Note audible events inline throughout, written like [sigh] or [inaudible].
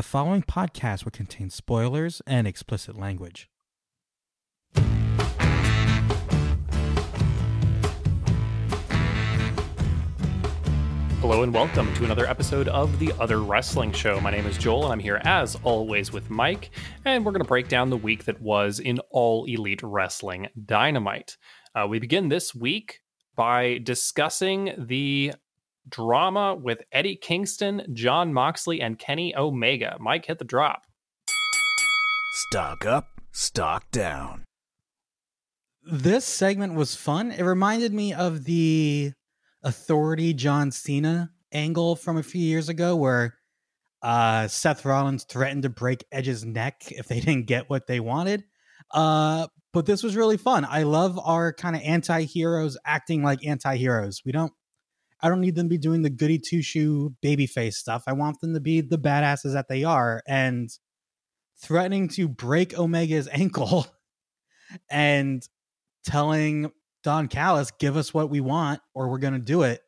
The following podcast will contain spoilers and explicit language. Hello and welcome to another episode of The Other Wrestling Show. My name is Joel and I'm here as always with Mike, and we're going to break down the week that was in All Elite Wrestling Dynamite. Uh, we begin this week by discussing the drama with Eddie Kingston, Jon Moxley, and Kenny Omega. Mike, hit the drop. Stock up, stock down. This segment was fun. It reminded me of the authority John Cena angle from a few years ago where uh, Seth Rollins threatened to break Edge's neck if they [laughs] didn't get what they wanted. Uh, but this was really fun. I love our kind of anti-heroes acting like anti-heroes. We don't I don't need them to be doing the goody two shoe baby face stuff. I want them to be the badasses that they are. And threatening to break Omega's [laughs] ankle and telling Don Callis, give us what we want or we're going to do it.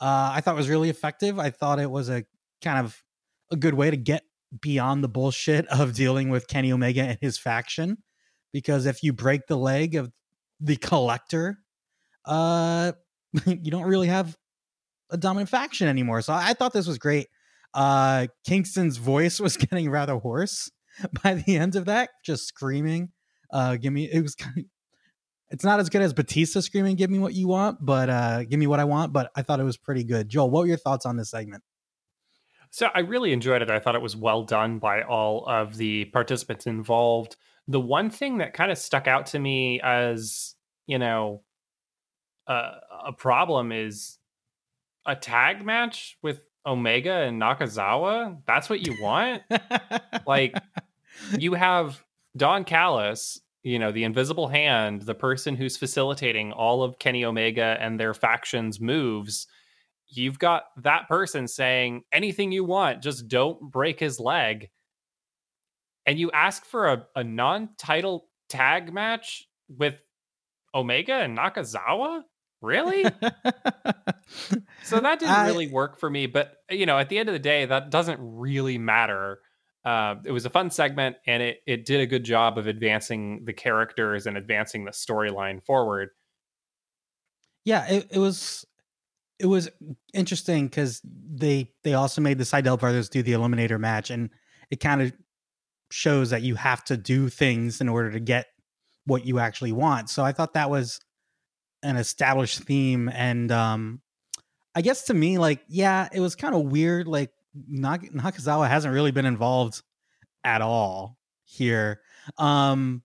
Uh, I thought was really effective. I thought it was a kind of a good way to get beyond the bullshit of [laughs] dealing with Kenny Omega and his faction. Because if you break the leg of the collector, uh, [laughs] you don't really have a dominant faction anymore. So I thought this was great. Uh, Kingston's voice [laughs] was getting rather hoarse [laughs] by the end of that, just screaming. Uh, give me it was kind of, it's not as good as Batista screaming, "Give me what you want," but uh, give me what I want. But I thought it was pretty good. Joel, what were your thoughts on this segment? So I really enjoyed it. I thought it was well done by all of the participants involved. The one thing that kind of stuck out to me as you know uh, a problem is a tag match with Omega and Nakazawa? That's what you want? like [laughs] you have Don Callis, you know, the invisible hand, the person who's facilitating all of Kenny Omega and their factions moves. You've got that person saying anything you want, just don't break his leg. And you ask for a, a non-title tag match with Omega and Nakazawa? Really? [laughs] so that didn't I, really work for me. But you know, at the end of the day, that doesn't really matter. Uh, it was a fun segment, and it it did a good job of advancing the characters and advancing the storyline forward. Yeah, it, it was it was interesting because they they also made the Sydal brothers do the Eliminator match, and it kind of shows that you have to do things in order to get what you actually want. So I thought that was an established theme and um i guess to me like yeah it was kind of weird like Nak- nakazawa hasn't really been involved at all here. Um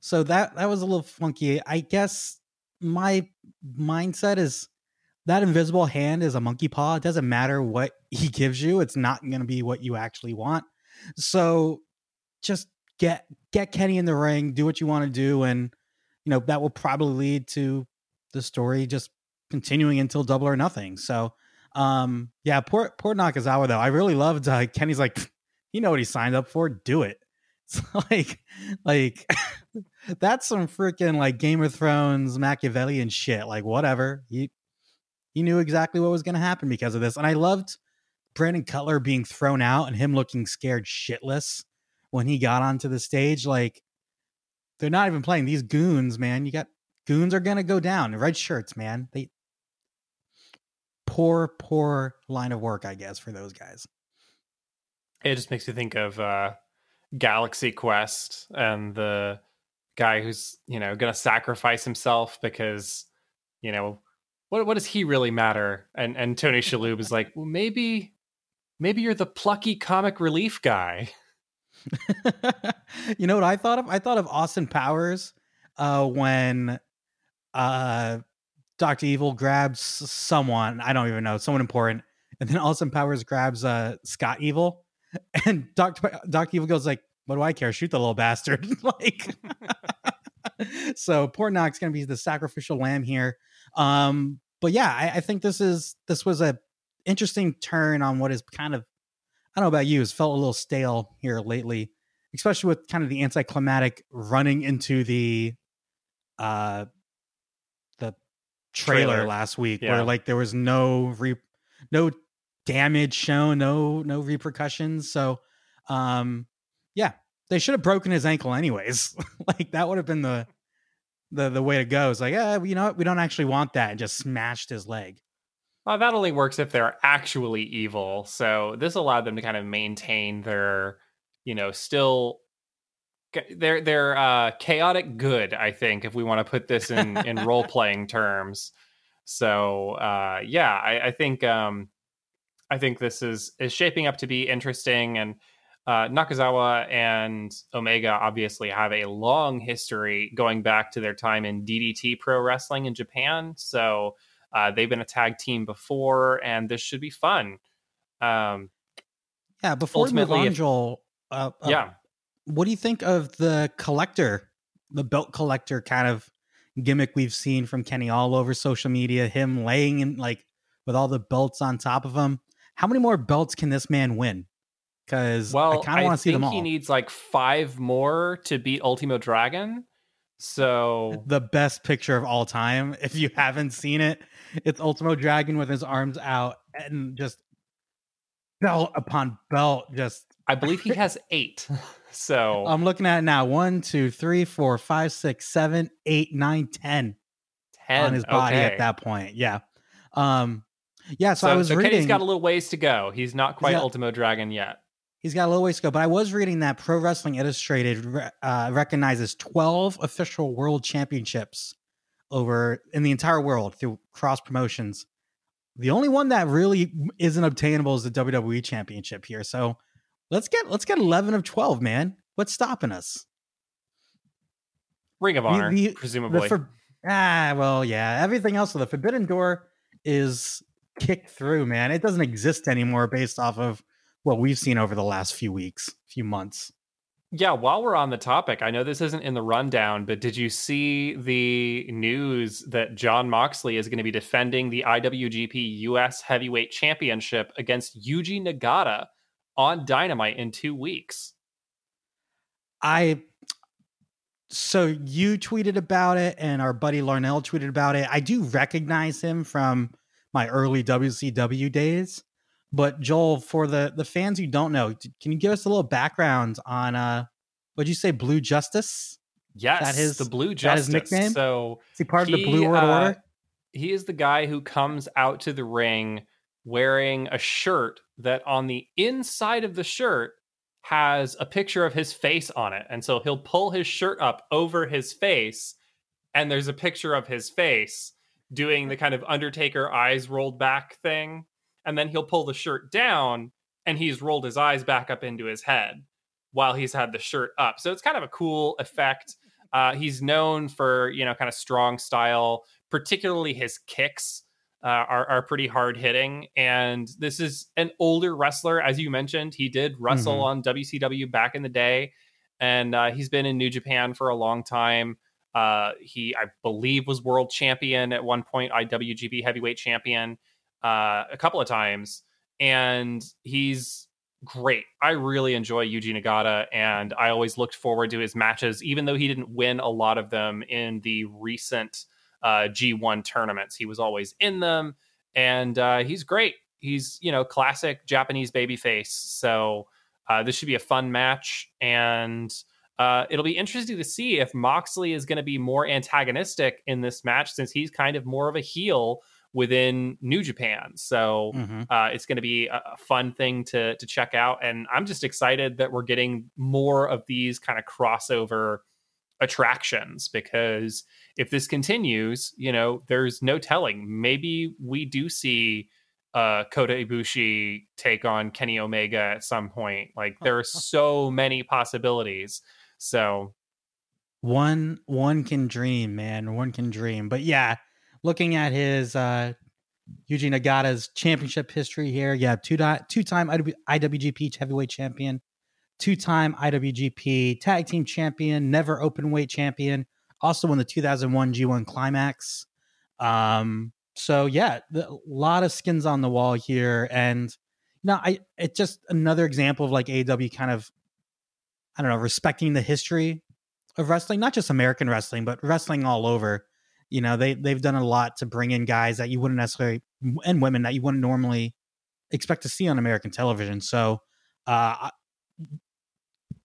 so that that was a little funky. I guess my mindset is that invisible hand is a monkey paw. It doesn't matter what [laughs] he gives you. It's not going to be what you actually want. So just get get kenny in the ring do what you want to do and you know that will probably lead to the story just continuing until double or nothing. So, um, yeah, poor poor Nakazawa though. I really loved uh, Kenny's like, [laughs] you know what he signed up for, do it. [laughs] It's like, like [laughs] that's some freaking like Game of Thrones Machiavellian shit. Like whatever. He he knew exactly what was going to happen because of this, and I loved Brandon Cutler being thrown out and him looking scared shitless when he got onto the stage. Like they're not even playing these goons, man. You got goons are gonna go down. Red shirts, man. They poor, poor line of work, I guess, for those guys. It just makes me think of uh, Galaxy Quest and the guy who's you know gonna sacrifice himself because you know what what does he really matter? And and Tony Shalhoub is like, well, maybe maybe you're the plucky comic relief guy. [laughs] [laughs] you know what I thought of? I thought of Austin Powers uh, when uh, Doctor Evil grabs someone I don't even know, someone important, and then Austin Powers grabs uh, Scott Evil, [laughs] and Doctor Evil goes like, "What do I care? Shoot the little bastard!" [laughs] like, so poor Knox gonna be the sacrificial lamb here. Um, but yeah, I, I think this is this was a interesting turn on what is kind of I don't know about you, it's felt a little stale here lately, especially with kind of the anticlimactic running into the uh the trailer, trailer. last week yeah. where like there was no re no damage shown, no no repercussions. So Um, yeah, they should have broken his ankle anyways. [laughs] like that would have been the the the way to go. It's like, yeah, you know what? We don't actually want that, and just smashed his leg. Well, that only works if they're actually evil. So this allowed them to kind of maintain their, you know, still they're they're uh, chaotic good. I think if we want to put this in in [laughs] role playing terms. So uh, yeah, I, I think um, I think this is is shaping up to be interesting and uh, Nakazawa and Omega obviously have a long history going back to their time in DDT Pro Wrestling in Japan. So uh, they've been a tag team before, and this should be fun. Um, yeah, before we move on, Joel, uh, uh, yeah, what do you think of the collector, the belt collector kind of gimmick we've seen from Kenny all over social media? Him laying in like with all the belts on top of him. How many more belts can this man win? because well, I kind of want to see them all. He needs like five more to beat Ultimo Dragon. So the best picture of all time, if you haven't seen it, it's Ultimo Dragon with his arms out and just belt upon belt. Just I believe he has eight. [laughs] So I'm looking at it now. One, two, three, four, five, six, seven, eight, nine, ten. Ten on his body okay. at that point. Yeah. Um. Yeah. So, so I was so reading. Kenny's got a little ways to go. He's not quite got, Ultimo Dragon yet. He's got a little ways to go. But I was reading that Pro Wrestling Illustrated uh, recognizes 12 official world championships over in the entire world through cross promotions. The only one that really isn't obtainable is the WWE Championship here. So let's get let's get 11 of 12, man. What's stopping us? Ring of Honor, the, the, presumably. The for, ah, well, yeah. Everything else, so the Forbidden Door is kicked through, man. It doesn't exist anymore based off of what we've seen over the last few weeks, few months. Yeah, while we're on the topic, I know this isn't in the rundown, but did you see the news that Jon Moxley is going to be defending the IWGP US Heavyweight Championship against Yuji Nagata on Dynamite in 2 weeks? I so you tweeted about it and our buddy Larnell tweeted about it. I do recognize him from my early WCW days. But Joel, for the the fans who don't know, can you give us a little background on uh what'd you say, Blue Justice? Yes, that is the Blue Justice. His nickname. So is he part he, of the Blue World uh, Order? He is the guy who comes out to the ring wearing a shirt that on the inside of the shirt has a picture of his face on it. And so he'll pull his shirt up over his face, and there's a picture of his face doing the kind of Undertaker eyes rolled back thing and then he'll pull the shirt down and he's rolled his eyes back up into his head while he's had the shirt up. So it's kind of a cool effect. Uh, he's known for you know kind of strong style, particularly his kicks uh, are are pretty hard hitting. And this is an older wrestler, as you mentioned. He did wrestle mm-hmm. on WCW back in the day, and uh, he's been in New Japan for a long time. Uh, he, I believe, was world champion at one point, IWGP Heavyweight Champion uh, a couple of times, and he's great. I really enjoy Yuji Nagata, and I always looked forward to his matches, even though he didn't win a lot of them in the recent uh, G1 tournaments. He was always in them, and uh, he's great. He's you know classic Japanese babyface. So uh, this should be a fun match, and uh, it'll be interesting to see if Moxley is going to be more antagonistic in this match, since he's kind of more of a heel within New Japan. So mm-hmm. uh, it's going to be a, fun thing to to check out, and I'm just excited that we're getting more of these kind of crossover attractions because if this continues, you know, there's no telling. Maybe we do see uh, Kota Ibushi take on Kenny Omega at some point. Like there are [laughs] so many possibilities. So one one can dream, man. One can dream. But yeah, looking at his uh, Yuji Nagata's championship history here, yeah, two two time IWGP heavyweight champion, two time IWGP tag team champion, never open weight champion, also won the 2001 G1 Climax. Um, so yeah, a lot of skins on the wall here, and you know, I it's just another example of like AW kind of, I don't know, respecting the history of wrestling, not just American wrestling, but wrestling all over you know, they they've done a lot to bring in guys that you wouldn't necessarily and women that you wouldn't normally expect to see on American television. So, uh,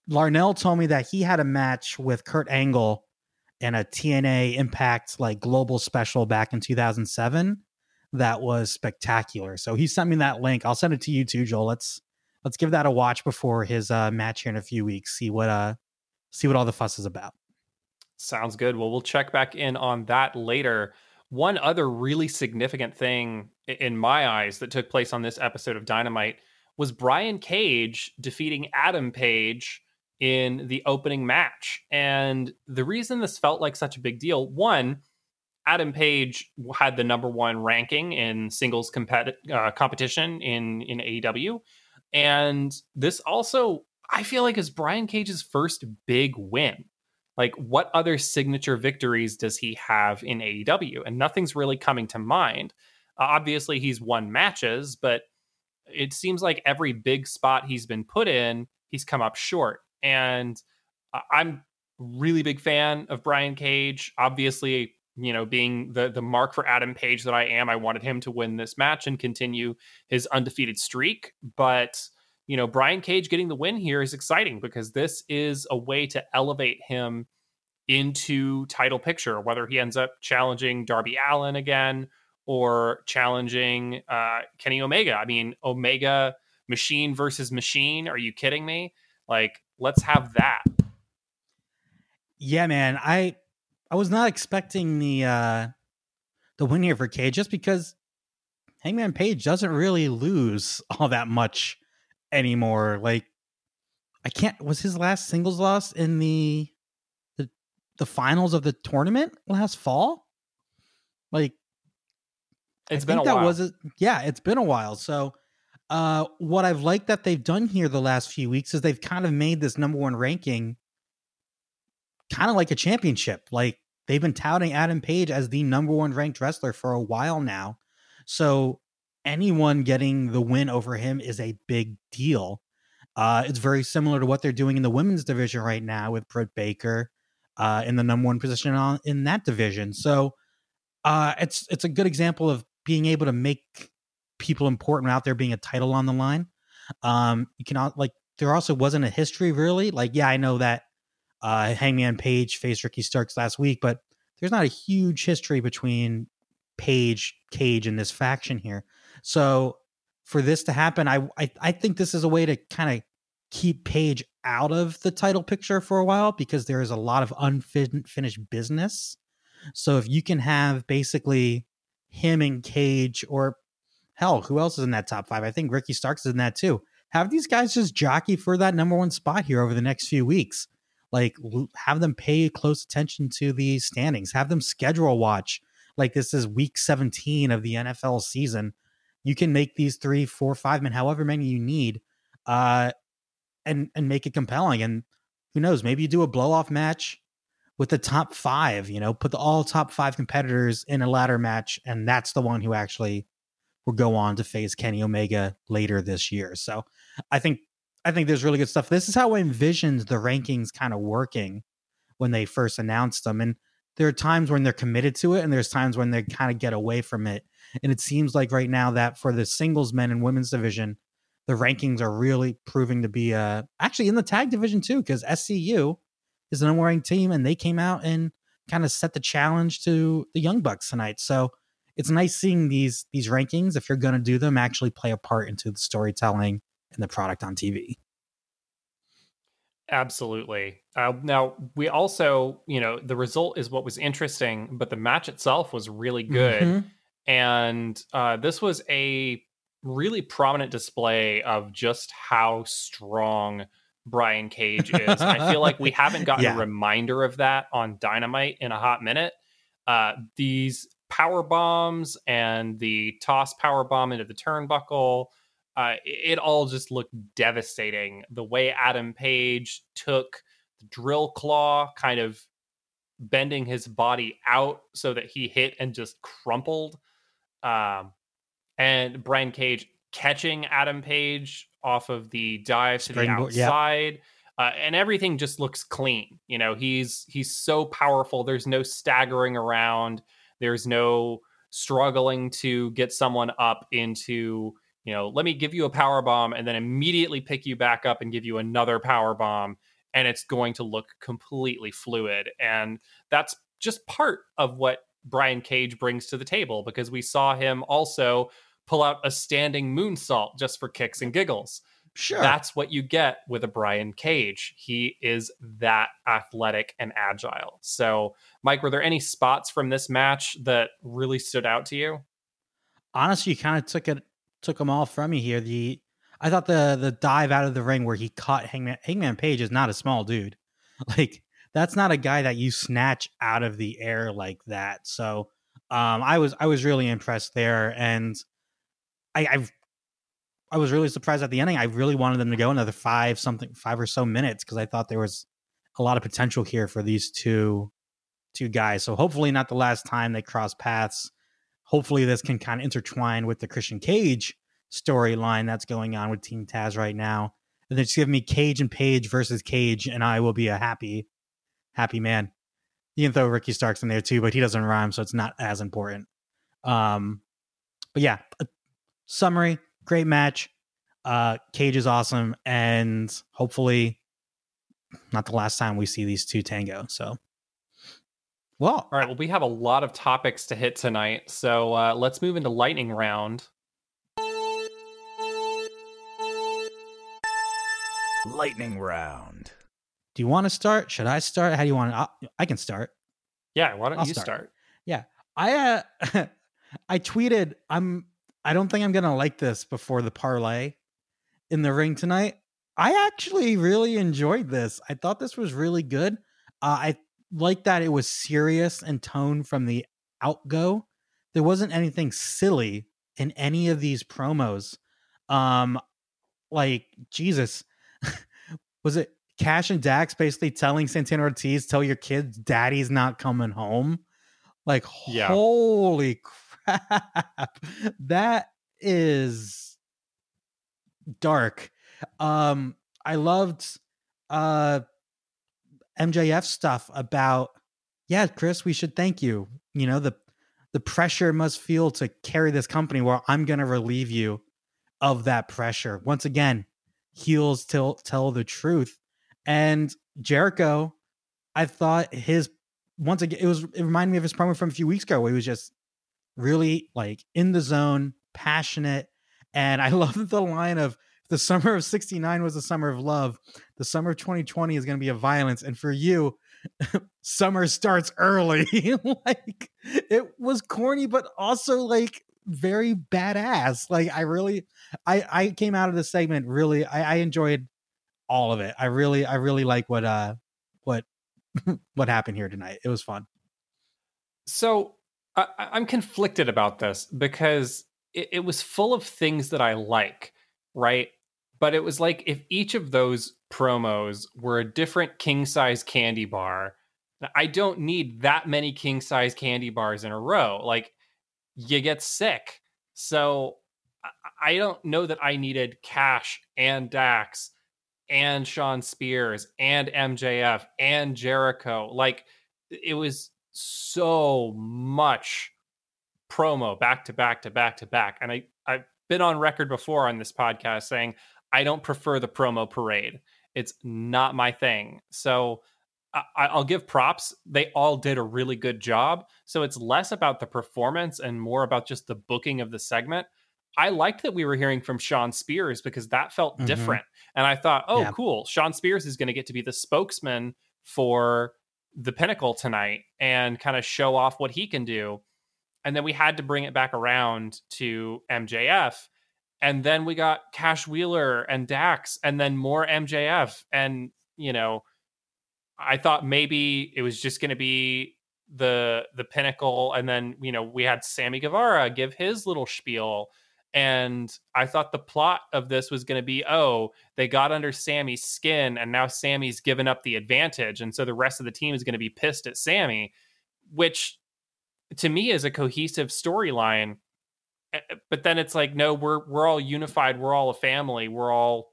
Larnell told me that he had a match with Kurt Angle in a TNA Impact like global special back in 2007 that was spectacular. So he sent me that link. I'll send it to you too, Joel. Let's let's give that a watch before his uh, match here in a few weeks. See what uh see what all the fuss is about. Sounds good. Well, we'll check back in on that later. One other really significant thing in my eyes that took place on this episode of Dynamite was Brian Cage defeating Adam Page in the opening match. And the reason this felt like such a big deal, one, Adam Page had the number one ranking in singles competi- uh, competition in in AEW, and this also I feel like is Brian Cage's first big win. Like, what other signature victories does he have in AEW? And nothing's really coming to mind. Uh, obviously, he's won matches, but it seems like every big spot he's been put in, he's come up short. And I'm really big fan of Brian Cage. Obviously, you know, being the the mark for Adam Page that I am, I wanted him to win this match and continue his undefeated streak. But you know, Brian Cage getting the win here is exciting because this is a way to elevate him into title picture, whether he ends up challenging Darby Allin again or challenging uh, Kenny Omega. I mean, Omega machine versus machine. Are you kidding me? Like, let's have that. Yeah, man. I I was not expecting the uh the win here for Cage just because Hangman Page doesn't really lose all that much anymore. Like I can't was his last singles loss in the the the finals of the tournament last fall? Like it's I been think a that while. was a, yeah, it's been a while. So uh what I've liked that they've done here the last few weeks is they've kind of made this number one ranking kind of like a championship. Like they've been touting Adam Page as the number one ranked wrestler for a while now. So anyone getting the win over him is a big deal. Uh, it's very similar to what they're doing in the women's division right now with Britt Baker uh, in the number one position on, in that division. So uh, it's it's a good example of being able to make people important out there being a title on the line. Um, you cannot like there also wasn't a history really. Like yeah, I know that uh, Hangman Page faced Ricky Starks last week, but there's not a huge history between Page, Cage, and this faction here. So for this to happen, I I, I think this is a way to kind of keep Page out of the title picture for a while because there is a lot of unfinished business. So if you can have basically him and Cage, or hell, who else is in that top five? I think Ricky Starks is in that too. Have these guys just jockey for that number one spot here over the next few weeks. Like have them pay close attention to the standings. Have them schedule watch. Like this is week 17 of the NFL season you can make these three, four, five men, however many you need, uh, and and make it compelling. And who knows, maybe you do a blow off match with the top five. You know, put the all top five competitors in a ladder match, and that's the one who actually will go on to face Kenny Omega later this year. So I think I think there's really good stuff. This is how I envisioned the rankings kind of working when they first announced them, and there are times when they're committed to it, and there's times when they kind of get away from it and it seems like right now that for the singles men and women's division, the rankings are really proving to be uh actually in the tag division too, because SCU is the number team and they came out and kind of set the challenge to the Young Bucks tonight. So it's nice seeing these these rankings, if you're gonna do them, actually play a part into the storytelling and the product on TV. Absolutely. Uh, now, we also, you know, the result is what was interesting, but the match itself was really good. Mm-hmm and uh, this was a really prominent display of just how strong Brian Cage is. I feel like we haven't [laughs] gotten yeah. a reminder of that on Dynamite in a hot minute. Uh, these power bombs and the toss power bomb into the turnbuckle, uh, it, all just looked devastating. The way Adam Page took the drill claw, kind of bending his body out so that he hit and just crumpled um, and Brian Cage catching Adam Page off of the dive to the outside. Uh, and everything just looks clean. You know, he's he's so powerful. There's no staggering around. There's no struggling to get someone up into, you know, let me give you a power bomb and then immediately pick you back up and give you another power bomb. and it's going to look completely fluid. And that's just part of what Brian Cage brings to the table because we saw him also pull out a standing moonsault just for kicks and giggles. Sure. That's what you get with a Brian Cage. He is that athletic and agile. So, Mike, were there any spots from this match that really stood out to you? Honestly, you kind of took it took them all from me here. The I thought the the dive out of the ring where he caught Hangman Hangman Page is not a small dude. [laughs] Like that's not a guy that you snatch out of the air like that. So um I was I was really impressed there and I I've I was really surprised at the ending. I really wanted them to go another five something five or so minutes because I thought there was a lot of potential here for these two two guys. So hopefully not the last time they cross paths. Hopefully this can kind of intertwine with the Christian Cage storyline that's going on with Team Taz right now. And then just give me Cage and Page versus Cage, and I will be a happy, happy man. You can throw Ricky Starks in there too, but he doesn't rhyme, so it's not as important. Um, but yeah, summary, great match. Uh, Cage is awesome, and hopefully, not the last time we see these two tango. So, well, all right. Well, we have a lot of topics to hit tonight, so uh, let's move into lightning round. Lightning round. Do you want to start? Should I start? How do you want? To, I, can start. Yeah, why don't I'll you start. start? Yeah, I uh, [laughs] I tweeted I'm I don't think I'm gonna like this before the parlay in the ring tonight. I actually really enjoyed this. I thought this was really good. Uh, I like that it was serious and tone from the outgo. There wasn't anything silly in any of these promos. Um, like Jesus, [laughs] was it Cash and Dax basically telling Santana Ortiz, "Tell your kids, Daddy's not coming home." Like, yeah. holy [laughs] crap, that is dark. Um, I loved uh MJF stuff about, yeah, Chris, we should thank you. You know the the pressure must feel to carry this company. Where I'm going to relieve you of that pressure. Once again, heels tell tell the truth. And Jericho, I thought his once again it was it reminded me of his promo from a few weeks ago where he was just really like in the zone, passionate. And I [laughs] love the line of the summer of 69 was the summer of love. The summer of 2020 is going to be a violence. And for you, [laughs] summer starts early. [laughs] like it was corny, but also like very badass. Like I really, I I came out of the segment really. I, I enjoyed all of it. I really, I really like what uh what [laughs] what happened here tonight. It was fun. So I, I'm conflicted about this because it, it was full of things that I like, right? But it was like if each of those promos were a different king size candy bar. I don't need that many king size candy bars in a row. Like you get sick. So I don't know that I needed Cash and Dax and Shawn Spears and MJF and Jericho. Like it was so much promo back to back to back to back. And I, I've been on record before on this podcast saying I don't prefer the promo parade. It's not my thing. So I, will give props. They all did a really good job. So it's less about the performance and more about just the booking of the segment. I liked that we were hearing from Shawn Spears because that felt mm-hmm. different. And I thought, oh, yeah. cool. Shawn Spears is going to get to be the spokesman for the pinnacle tonight and kind of show off what he can do. And then we had to bring it back around to MJF. And then we got Cash Wheeler and Dax, and then more MJF. And, you know, I thought maybe it was just going to be the the pinnacle. And then you know we had Sammy Guevara give his little spiel. And I thought the plot of this was going to be oh they got under Sammy's skin and now Sammy's given up the advantage. And so the rest of the team is going to be pissed at Sammy which to me is a cohesive storyline Eh, eh, but then it's like no we're we're all unified we're all a family we're all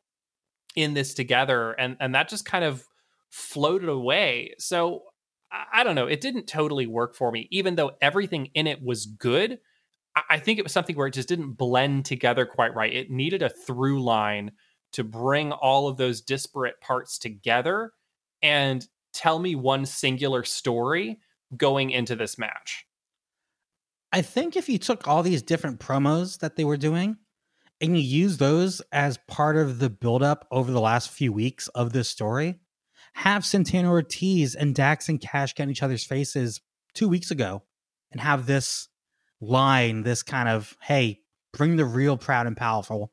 in this together and and that just kind of floated away. So I don't know. It didn't totally work for me, even though everything in it was good. I think it was something where it just didn't blend together quite right. It needed a through line to bring all of those disparate parts together and tell me one singular story going into this match. I think if you took all these different promos that they were doing and you use those as part of the buildup over the last few weeks of this story, have Santana Ortiz and Dax and Cash get in each other's faces two weeks ago and have this line, this kind of, hey, bring the real proud and powerful,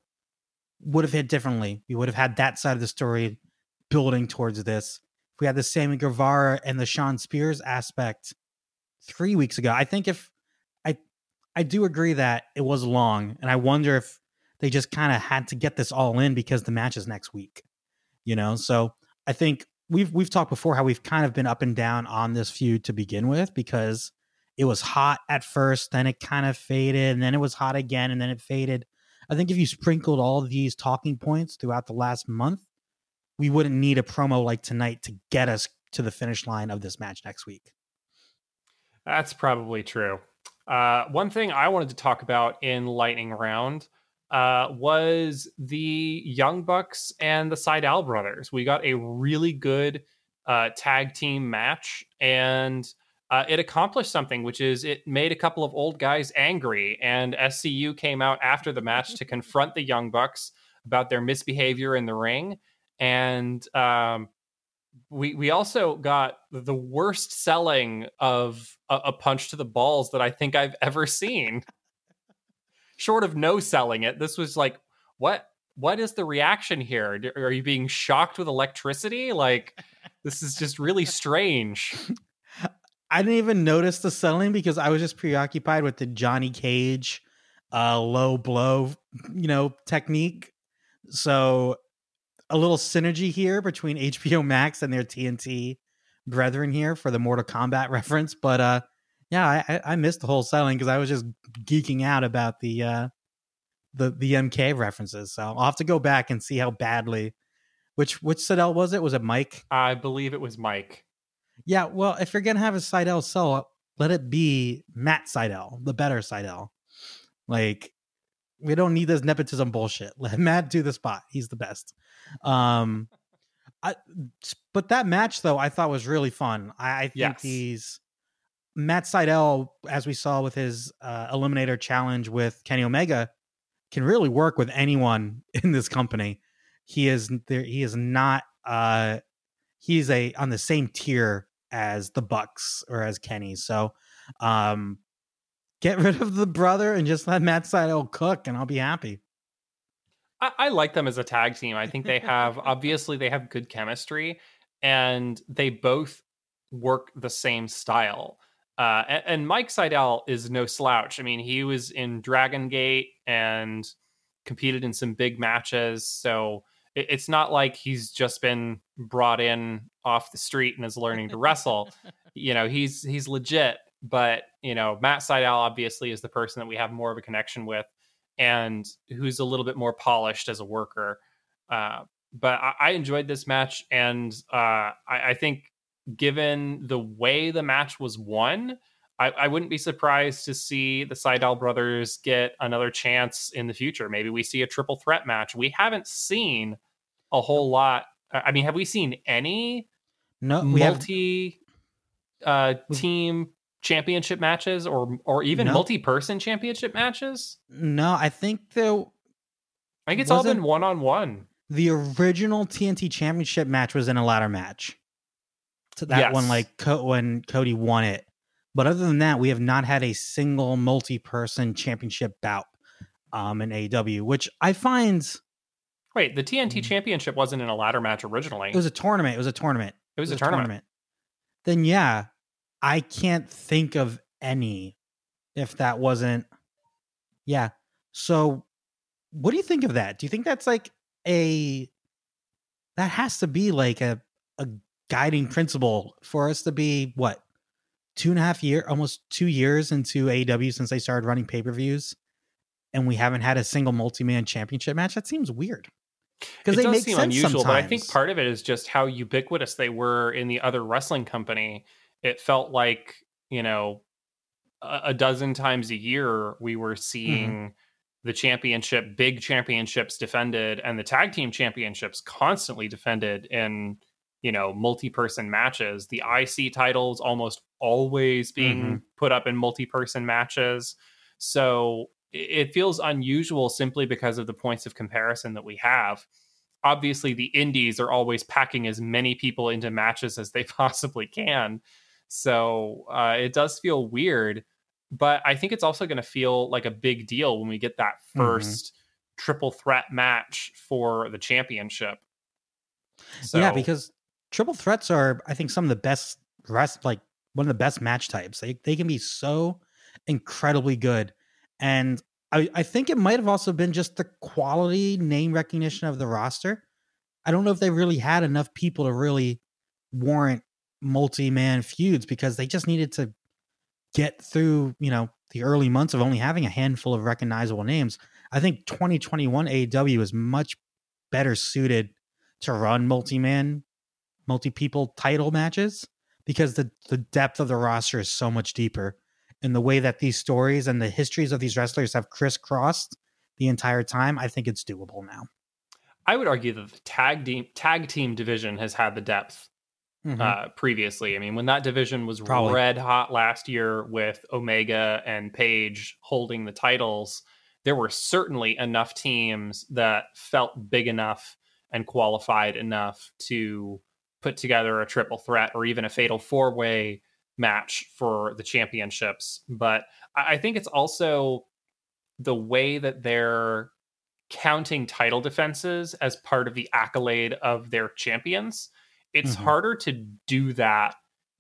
would have hit differently. We would have had that side of the story building towards this. If we had the Sammy Guevara and the Shawn Spears aspect three weeks ago, I think if I do agree that it was long, and I wonder if they just kind of had to get this all in because the match is next week. You know, so I think we've we've talked before how we've kind of been up and down on this feud to begin with because it was hot at first, then it kind of faded, and then it was hot again, and then it faded. I think if you sprinkled all these talking points throughout the last month, we wouldn't need a promo like tonight to get us to the finish line of this match next week. That's probably true. Uh, one thing I wanted to talk about in Lightning Round uh, was the Young Bucks and the Sydal brothers. We got a really good uh, tag team match, and uh, it accomplished something, which is it made a couple of old guys angry. And SCU came out after the match to [laughs] confront the Young Bucks about their misbehavior in the ring. And um, we we also got the worst selling of a, a, punch to the balls that I think I've ever seen. Short of no selling it, this was like, what what is the reaction here? Are you being shocked with electricity? Like, this is just really strange. I didn't even notice the selling because I was just preoccupied with the Johnny Cage uh, low blow, you know, technique. So a little synergy here between [laughs] HBO Max and their TNT brethren here for the Mortal Kombat [laughs] reference. But uh, yeah, I, I missed the whole selling because I was just geeking out about the uh, the the MK references. So I'll have to go back and see how badly. Which which Sydal was it? Was it Mike? I believe it was Mike. Yeah, well, if you're gonna have a Sydal sell, let it be Matt Sydal, the better Sydal. Like, we don't need this nepotism bullshit. [laughs] Let Matt do the spot. He's the best. Um, I, but that match though, I thought was really fun. I, I think yes. he's Matt Sydal, as we saw with his uh, Eliminator challenge with Kenny Omega, can really work with anyone [laughs] in this company. He is there. He is not. Uh, he's a on the same tier as the Bucks or as Kenny. So um get rid of the brother and just let Matt Sydal cook and I'll be happy. I, I like them as a tag team. I think they have [laughs] obviously they have good chemistry and they both work the same style. Uh, and, and, Mike Sydal is no slouch. I mean, he was in Dragon Gate and competed in some big matches. So it, it's not like he's just been brought in off the street and is learning to wrestle. [laughs] you know, he's he's legit. But you know, Matt Sydal obviously is the person that we have more of a connection with, and who's a little bit more polished as a worker. Uh, but I, I, enjoyed this match, and uh, I, I, think given the way the match was won, I, I, wouldn't be surprised to see the Sydal brothers get another chance in the future. Maybe we see a triple threat match. We haven't seen a whole lot. I mean, have we seen any no multi uh, team championship matches or or even no. multi person championship matches? No, I think the I think it's all been one on one. The original TNT championship match was in a ladder match. So that yes. one, like when Cody won it. But other than that, we have not had a single multi person championship bout um, in AEW, which I find Wait, the TNT mm. Championship wasn't in a ladder match originally. It was a tournament. It was a tournament. It was, it was a, tournament. tournament. Then yeah, I can't think of any if that wasn't yeah. So what do you think of that? Do you think that's like a that has to be like a a guiding principle for us to be what two and a half year almost two years into AEW since they started running pay-per-views and we haven't had a single multi-man championship match? That seems weird because they make seem sense unusual, sometimes. but I think part of it is just how ubiquitous they were in the other wrestling company. It felt like you know a, a dozen times a year we were mm-hmm. seeing mm-hmm. the championship, big championships defended, and the tag team championships constantly defended in you know, multi-person matches. The IC titles almost always being Mm-hmm. put up in multi-person matches. So it feels unusual simply because of the points of comparison that we have. Obviously, the indies are always packing as many people into matches as they [laughs] possibly can. So uh, it does feel weird, but I think it's also going to feel like a big deal when we get that Mhm. 1st triple threat match for the championship. So, yeah, because triple threats are, I think, some of the best rest, like one of the best match types. They they can be so incredibly good, and I I think it might have also been just the quality name recognition of the roster. I don't know if they really had enough people to really warrant multi man feuds because they just needed to get through, you know, the early months of only having a handful of recognizable names. I think 2021 AEW is much better suited to run multi-man, multi-people title matches because the the depth of the roster is so much deeper. And the way that these stories and the histories of these wrestlers have crisscrossed the entire time, I think it's doable now. I would argue that the tag team tag team division has had the depth Mhm. uh, previously. I mean, when that division was Probably. red hot last year with Omega and Page holding the titles, there were certainly enough teams that felt big enough and qualified enough to put together a triple threat or even a fatal four way match for the championships. But I think it's also the way that they're counting title defenses as part of the accolade of their champions. It's Mhm. harder to do that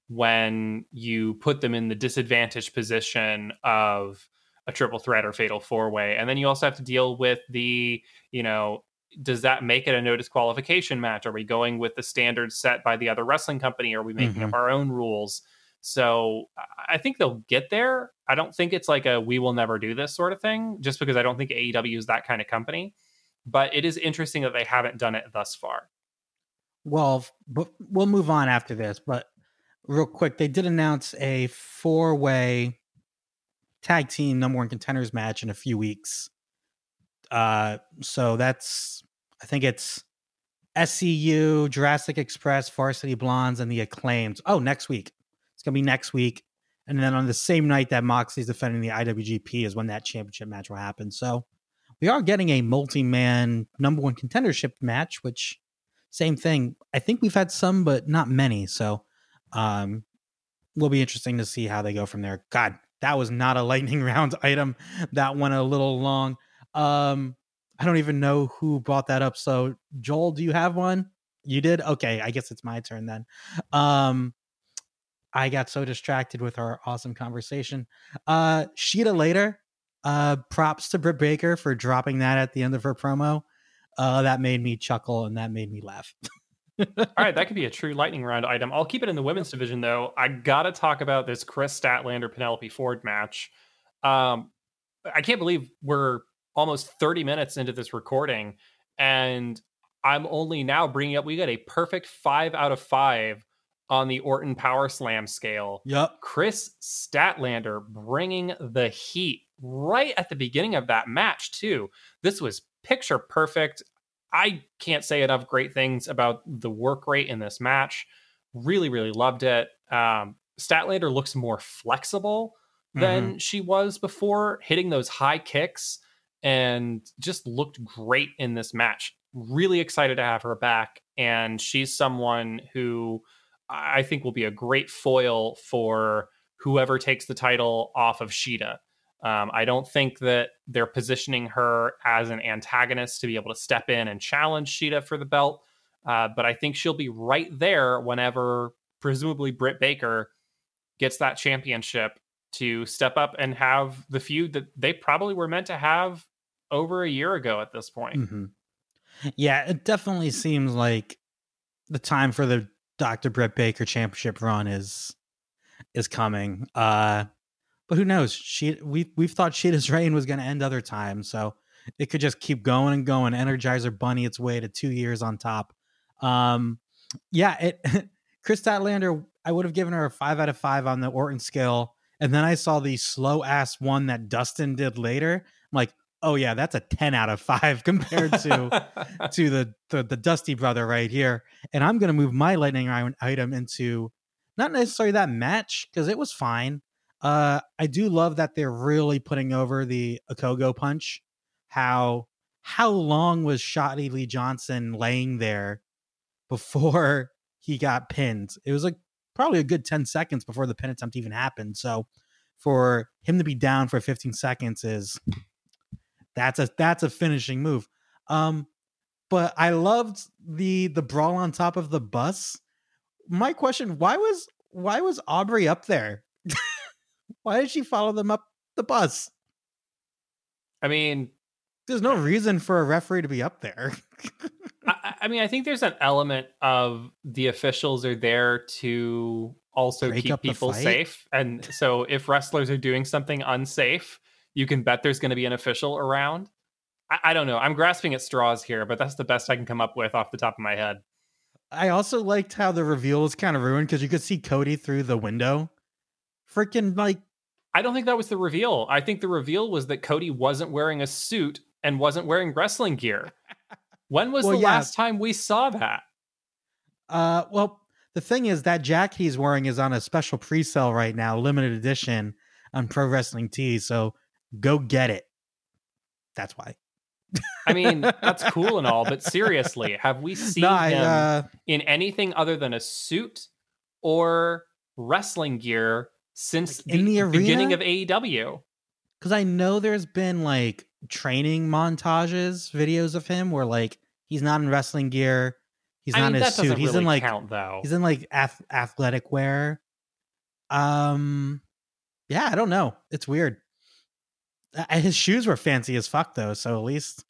when you put them in the disadvantaged position of a triple threat or fatal four way. And then you also have to deal with the, you know, does that make it a no disqualification match? Are we going with the standards set by the other wrestling company? Or are we making Mhm. up our own rules? So I think they'll get there. I don't think it's like a we will never do this sort of thing, just because I don't think AEW is that kind of company. But it is interesting that they haven't done it thus far. Well, but we'll move on after this. But real quick, they did announce a four-way tag team number one contenders match in a few weeks. Uh, so that's I think it's SCU, Jurassic Express, Varsity Blondes, and the Acclaimed. Oh, next week. It's gonna be next week, and then on the same night that Moxley's defending the IWGP is when that championship match will happen. So we are getting a multi-man number one contendership match, which same thing. I think we've had some, but not many. So um will be interesting to see how they go from there. God, that was not a [laughs] lightning round item. That went a little long. Um I don't even know who brought that up. So Joel, do you have one? You did? Okay, I guess it's my turn then. Um I got so distracted with our awesome conversation. Uh Shida later. Uh props to Britt Baker for dropping that at the end of her promo. Uh that made me chuckle and that made me laugh. All right, that could be a [laughs] true lightning round item. I'll keep it in the women's division though. I gotta talk about this Kris Statlander Penelope Ford match. Um, I can't believe we're almost 30 minutes into this recording, and I'm only now bringing up. We got a perfect five out of five on the Orton Power Slam scale. Yep. Kris Statlander bringing the heat right at the beginning of that match, too. This was picture perfect. I can't say enough great things about the work rate in this match. Really, really loved it. Um, Statlander looks more flexible than she was before, hitting those high kicks and just looked great in this match. Really excited to have her back. And she's someone who I think will be a great foil for whoever takes the title off of Shida. Um, I don't think that they're positioning her as an antagonist to be able to step in and challenge Shida for the belt. Uh, but I think she'll be right there whenever, presumably, Britt Baker gets that championship to step up and have the feud that they probably were meant to have over a year ago at this point. hmm Yeah, it definitely seems like the time for the Dr. Brett Baker championship run is is coming. Uh but who knows? She we we've thought Shida's [laughs] reign was going to end other times, so it could just keep going and going. Energizer Bunny its way to two years on top. Um, yeah, it. [laughs] Kris Statlander, I would have given her a five out of five on the Orton scale, and then I saw the slow ass one that Dustin did later. I'm like, oh yeah, that's a ten out of five [laughs] compared to to the, the the Dusty brother right here. And I'm gonna move my lightning item into not necessarily that match because it was fine. Uh, I do love that they're really putting over the Ogogo punch. How how long was Shotty Lee Johnson laying there before [laughs] he got pinned? It was like probably a good 10 seconds before the pin attempt even happened. So for him to be down for 15 seconds is that's a that's a finishing move. Um but I loved the the brawl on top of the bus. My question, why was why was Aubrey up there? Why did she follow them up the bus? I mean, there's no reason for a referee to be up there. I, I, mean, I think there's an element of the officials are there to also Break keep people safe. And so if wrestlers are doing something unsafe, you can bet there's going to be an official around. I, I don't know. I'm grasping at straws here, but that's the best I can come up with off the top of my head. I also liked how the reveal was kind of ruined because you could see Cody through the window. Freaking like I don't think that was the reveal. I think the reveal was that Cody wasn't wearing a suit and wasn't wearing wrestling gear. [laughs] When was well, the yeah. last time we saw that? Uh, well, the thing is that jacket he's wearing is on a special pre-sale right now, limited edition on Pro Wrestling Tees. So go get it. That's why. I mean, that's [laughs] cool and all, but seriously, have we seen no, I, him uh, in anything other than a suit or wrestling gear since like the, the beginning of AEW? Because I know there's been like training montages, videos of him where like he's not in wrestling gear, he's I not mean, in his suit, he's really in like count, though. he's in like ath- athletic wear. Um, yeah, I don't know. It's weird. Uh, his shoes were fancy as fuck though, so at least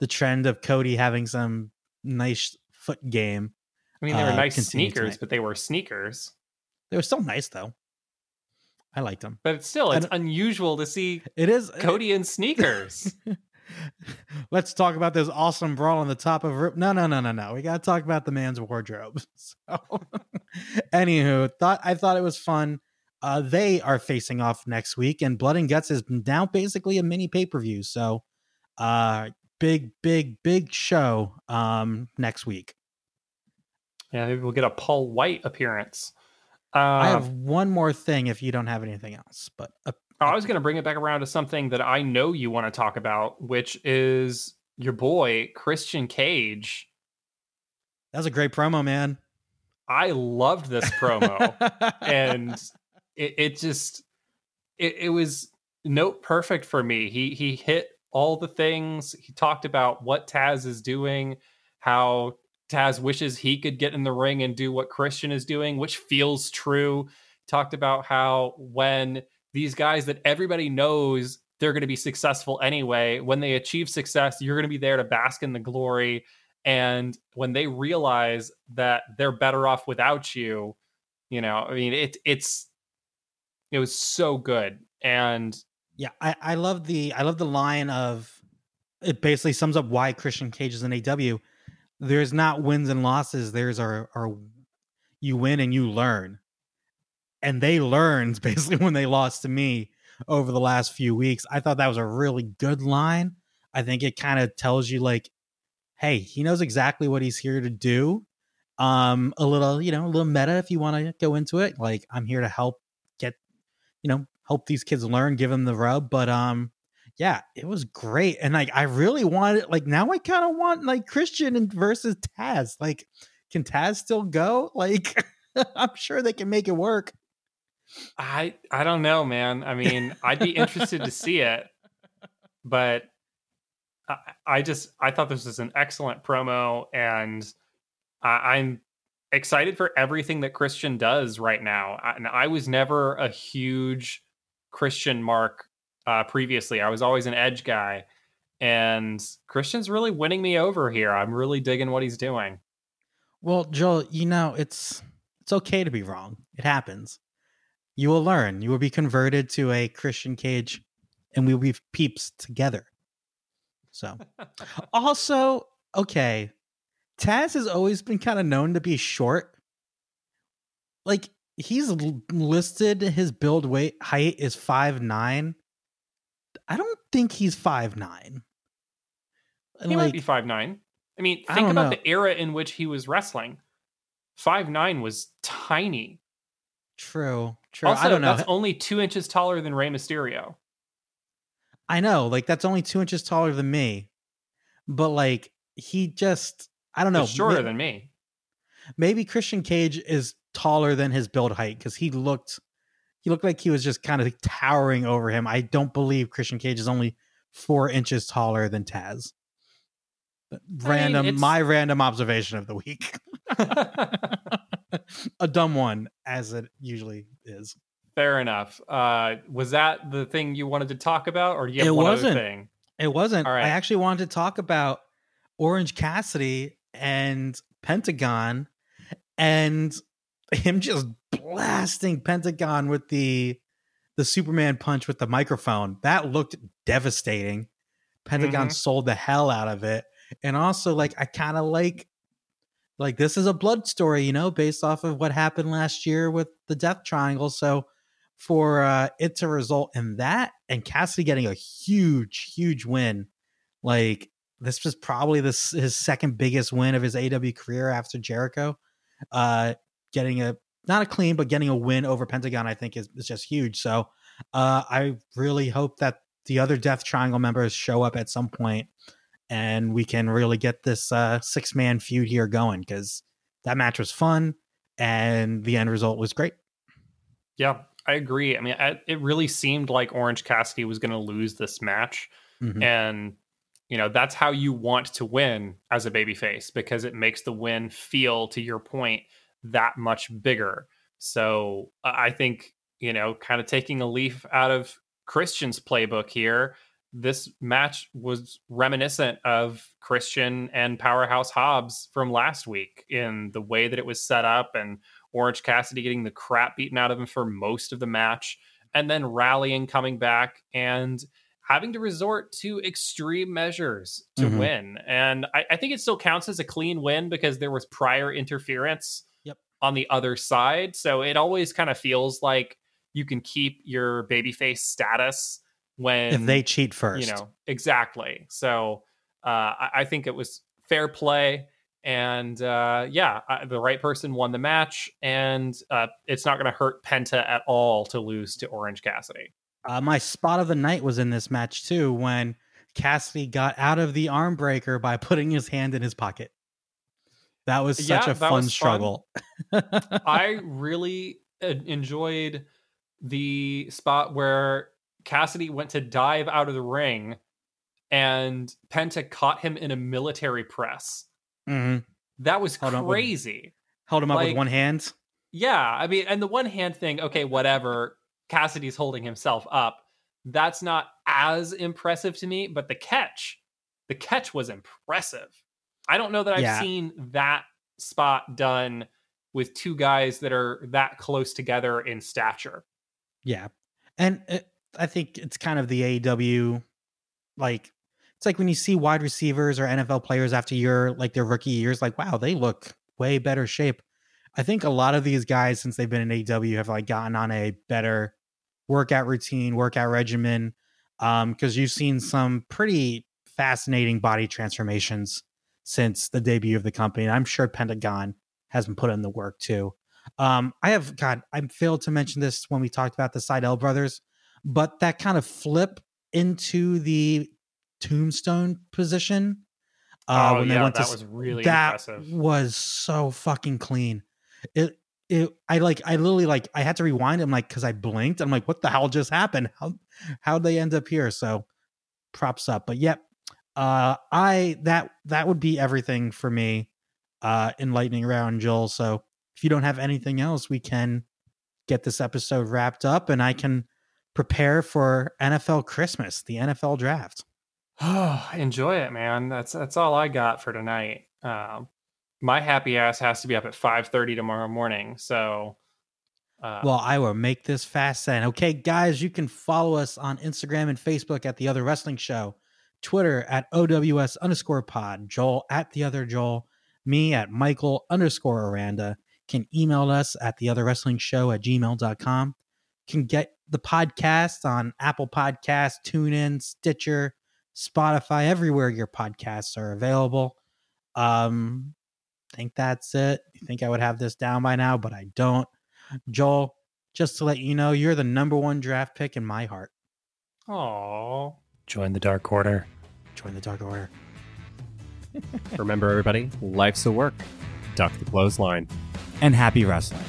the trend of Cody having some nice foot game. I mean, they were uh, nice sneakers, tonight. but they were sneakers. They were still nice though. I liked them. But it's still, it's unusual to see it is Cody in sneakers. [laughs] Let's talk about this awesome brawl on the top of Rip. no no no no no. We gotta talk about the man's wardrobe. [laughs] So [laughs] anywho, thought I thought it was fun. Uh, they are facing off next week, and Blood and Guts is now basically a mini pay per view. So, uh, big, big, big show um, next week. Yeah, maybe we'll get a Paul White appearance. Uh, I have one more thing if you don't have anything else, but uh, I was going to bring it back around to something that I know you want to talk about, which is your boy Christian Cage. That was a great promo, man. I loved this promo, [laughs] and it, it just it, it was note perfect for me. He he hit all the things. He talked about what Taz is doing, how Taz wishes he could get in the ring and do what Christian is doing, which feels true. Talked about how when these guys that everybody knows they're going to be successful anyway, when they achieve success, you're going to be there to bask in the glory. And when they realize that they're better off without you, you know, I mean, it it's it was so good. And yeah, I I love the I love the line of it basically sums up why Christian Cage is an AEW there's not wins and losses. There's our, our you win and you learn. And they learned [laughs] basically when they lost to me over the last few weeks. I thought that was a really good line. I think it kind of tells you like, hey, he knows exactly what he's here to do. Um, a little, you know, a little meta if you want to go into it. Like, I'm here to help get, you know, help these kids learn, give them the rub. But um, yeah, it was great. And like I really wanted like now I kind of want like Christian and versus Taz. Like, can Taz still go? [laughs] Like I'm sure they can make it work. I I don't know, man. I mean, I'd be interested to [laughs] see it, but I, I, just I thought this was an excellent promo, and I, I'm excited for everything that Christian does right now. I, and I was never a huge Christian mark uh, previously. I was always an edge guy, and Christian's really winning me over here. I'm really digging what he's doing. Well, Joel, you know it's it's okay to be wrong. It happens. You will learn. You will be converted to a Christian cage, and we will be peeps together. So, [laughs] also, okay, Taz has always been kind of known to be short. Like he's listed his build weight height is five nine, I don't think he's five nine. He might be five nine. I mean, think don't about know. the era in which he was wrestling. Five nine was tiny. True, true. Also, I don't know. that's only two inches taller than Rey Mysterio. I know, like that's only two inches taller than me, but like he just, I don't know. But shorter may- than me. maybe Christian Cage is taller than his build height because he looked, he looked like he was just kind of towering over him. I don't believe Christian Cage is only four inches taller than Taz. But Random, it's- my random observation of the week, [laughs] a dumb one as it usually is. Fair enough. Uh, was that the thing you wanted to talk about, or do you have It one wasn't. other thing? It wasn't. Right. I actually wanted to talk about Orange Cassidy and Pentagon and him just blasting Pentagon with the the Superman punch with the microphone. That looked devastating. Pentagon Mhm. sold the hell out of it. And also like I kind of like like this is a blood story, you know, based off of what happened last year with the Death Triangle. So for uh, it to result in that and Cassidy getting a huge, huge win, like this was probably this his second biggest win of his AEW career after Jericho. Uh, getting a not a clean, but getting a win over Pentagon, I think is, is just huge. So uh, I really hope that the other Death Triangle members show up at some point and we can really get this uh, six man feud here going because that match was fun and the end result was great. Yeah, I agree. I mean, I, it really seemed like Orange Cassidy was going to lose this match, Mhm. and you know that's how you want to win as a babyface because it makes the win feel, to your point, that much bigger. So I think you know, kind of taking a leaf out of Christian's playbook here. This match was reminiscent of Christian and Powerhouse Hobbs from last week in the way that it was set up and Orange Cassidy getting the crap beaten out of him for most of the match, and then rallying, coming back, and having to resort to extreme measures to Mhm. win. And I, I think it still counts as a clean win because there was prior interference. On the other side. So it always kind of feels like you can keep your babyface status when if they cheat first, you know exactly so uh I, I think it was fair play and uh yeah I, the right person won the match and uh it's not going to hurt penta at all to lose to orange cassidy Uh, my spot of the night was in this match too when Cassidy got out of the arm breaker by [laughs] putting his hand in his pocket. That was such Yeah, a fun struggle. i [laughs] really enjoyed the spot where cassidy went to dive out of the ring and penta caught him in a military press Mhm. that was what- crazy held him up with one hand. Yeah, I mean, and the one hand thing, okay, whatever. Cassidy's holding himself up. That's not as impressive to me, but the catch, the catch was impressive. I don't know that I've Yeah. seen that spot done with two guys that are that close together in stature. Yeah, and it, I think it's kind of the AEW, like it's like when you see wide receivers or NFL players after your like their rookie years, like wow, they look way better shape. I think a lot of these guys, since they've been in AEW, have like gotten on a better workout routine, workout regimen, um, because you've seen some pretty fascinating body transformations since the debut of the company. And I'm sure Pentagon has been put in the work too. Um, I have God, I failed to mention this when we talked about the Sydal brothers, but that kind of flip into the tombstone position. Uh, oh when yeah, they went that to was really that impressive. was so fucking clean. It it I like I literally like I had to rewind. I'm like because I blinked. I'm like, what the hell just happened? How how'd they end up here? So props up. But yep, uh, I that that would be everything for me. Uh, in lightning round, Joel. So if you don't have anything else, we can get this episode wrapped up, and I can prepare for NFL Christmas, the NFL draft. Oh, [sighs] enjoy it, man. That's that's all I got for tonight. Um, my happy ass has to be up at five thirty tomorrow morning. So, uh, Well, I will make this fast then. Okay, guys, you can follow us on Instagram and Facebook at The Other Wrestling Show, Twitter at OWS underscore pod, Joel at The Other Joel, me at Michael underscore Aranda. Can email us at The Other Wrestling Show at gmail.com. Can get the podcast on Apple Podcasts, TuneIn, Stitcher, Spotify, everywhere your podcasts are available. Um, I think that's it. You think I would have this down by now, but I don't. Joel, just to let you know, you're the number one draft pick in my heart. Aww. Join the Dark Order. Join the Dark Order. Remember, everybody, life's a work. Duck the clothesline. And happy wrestling.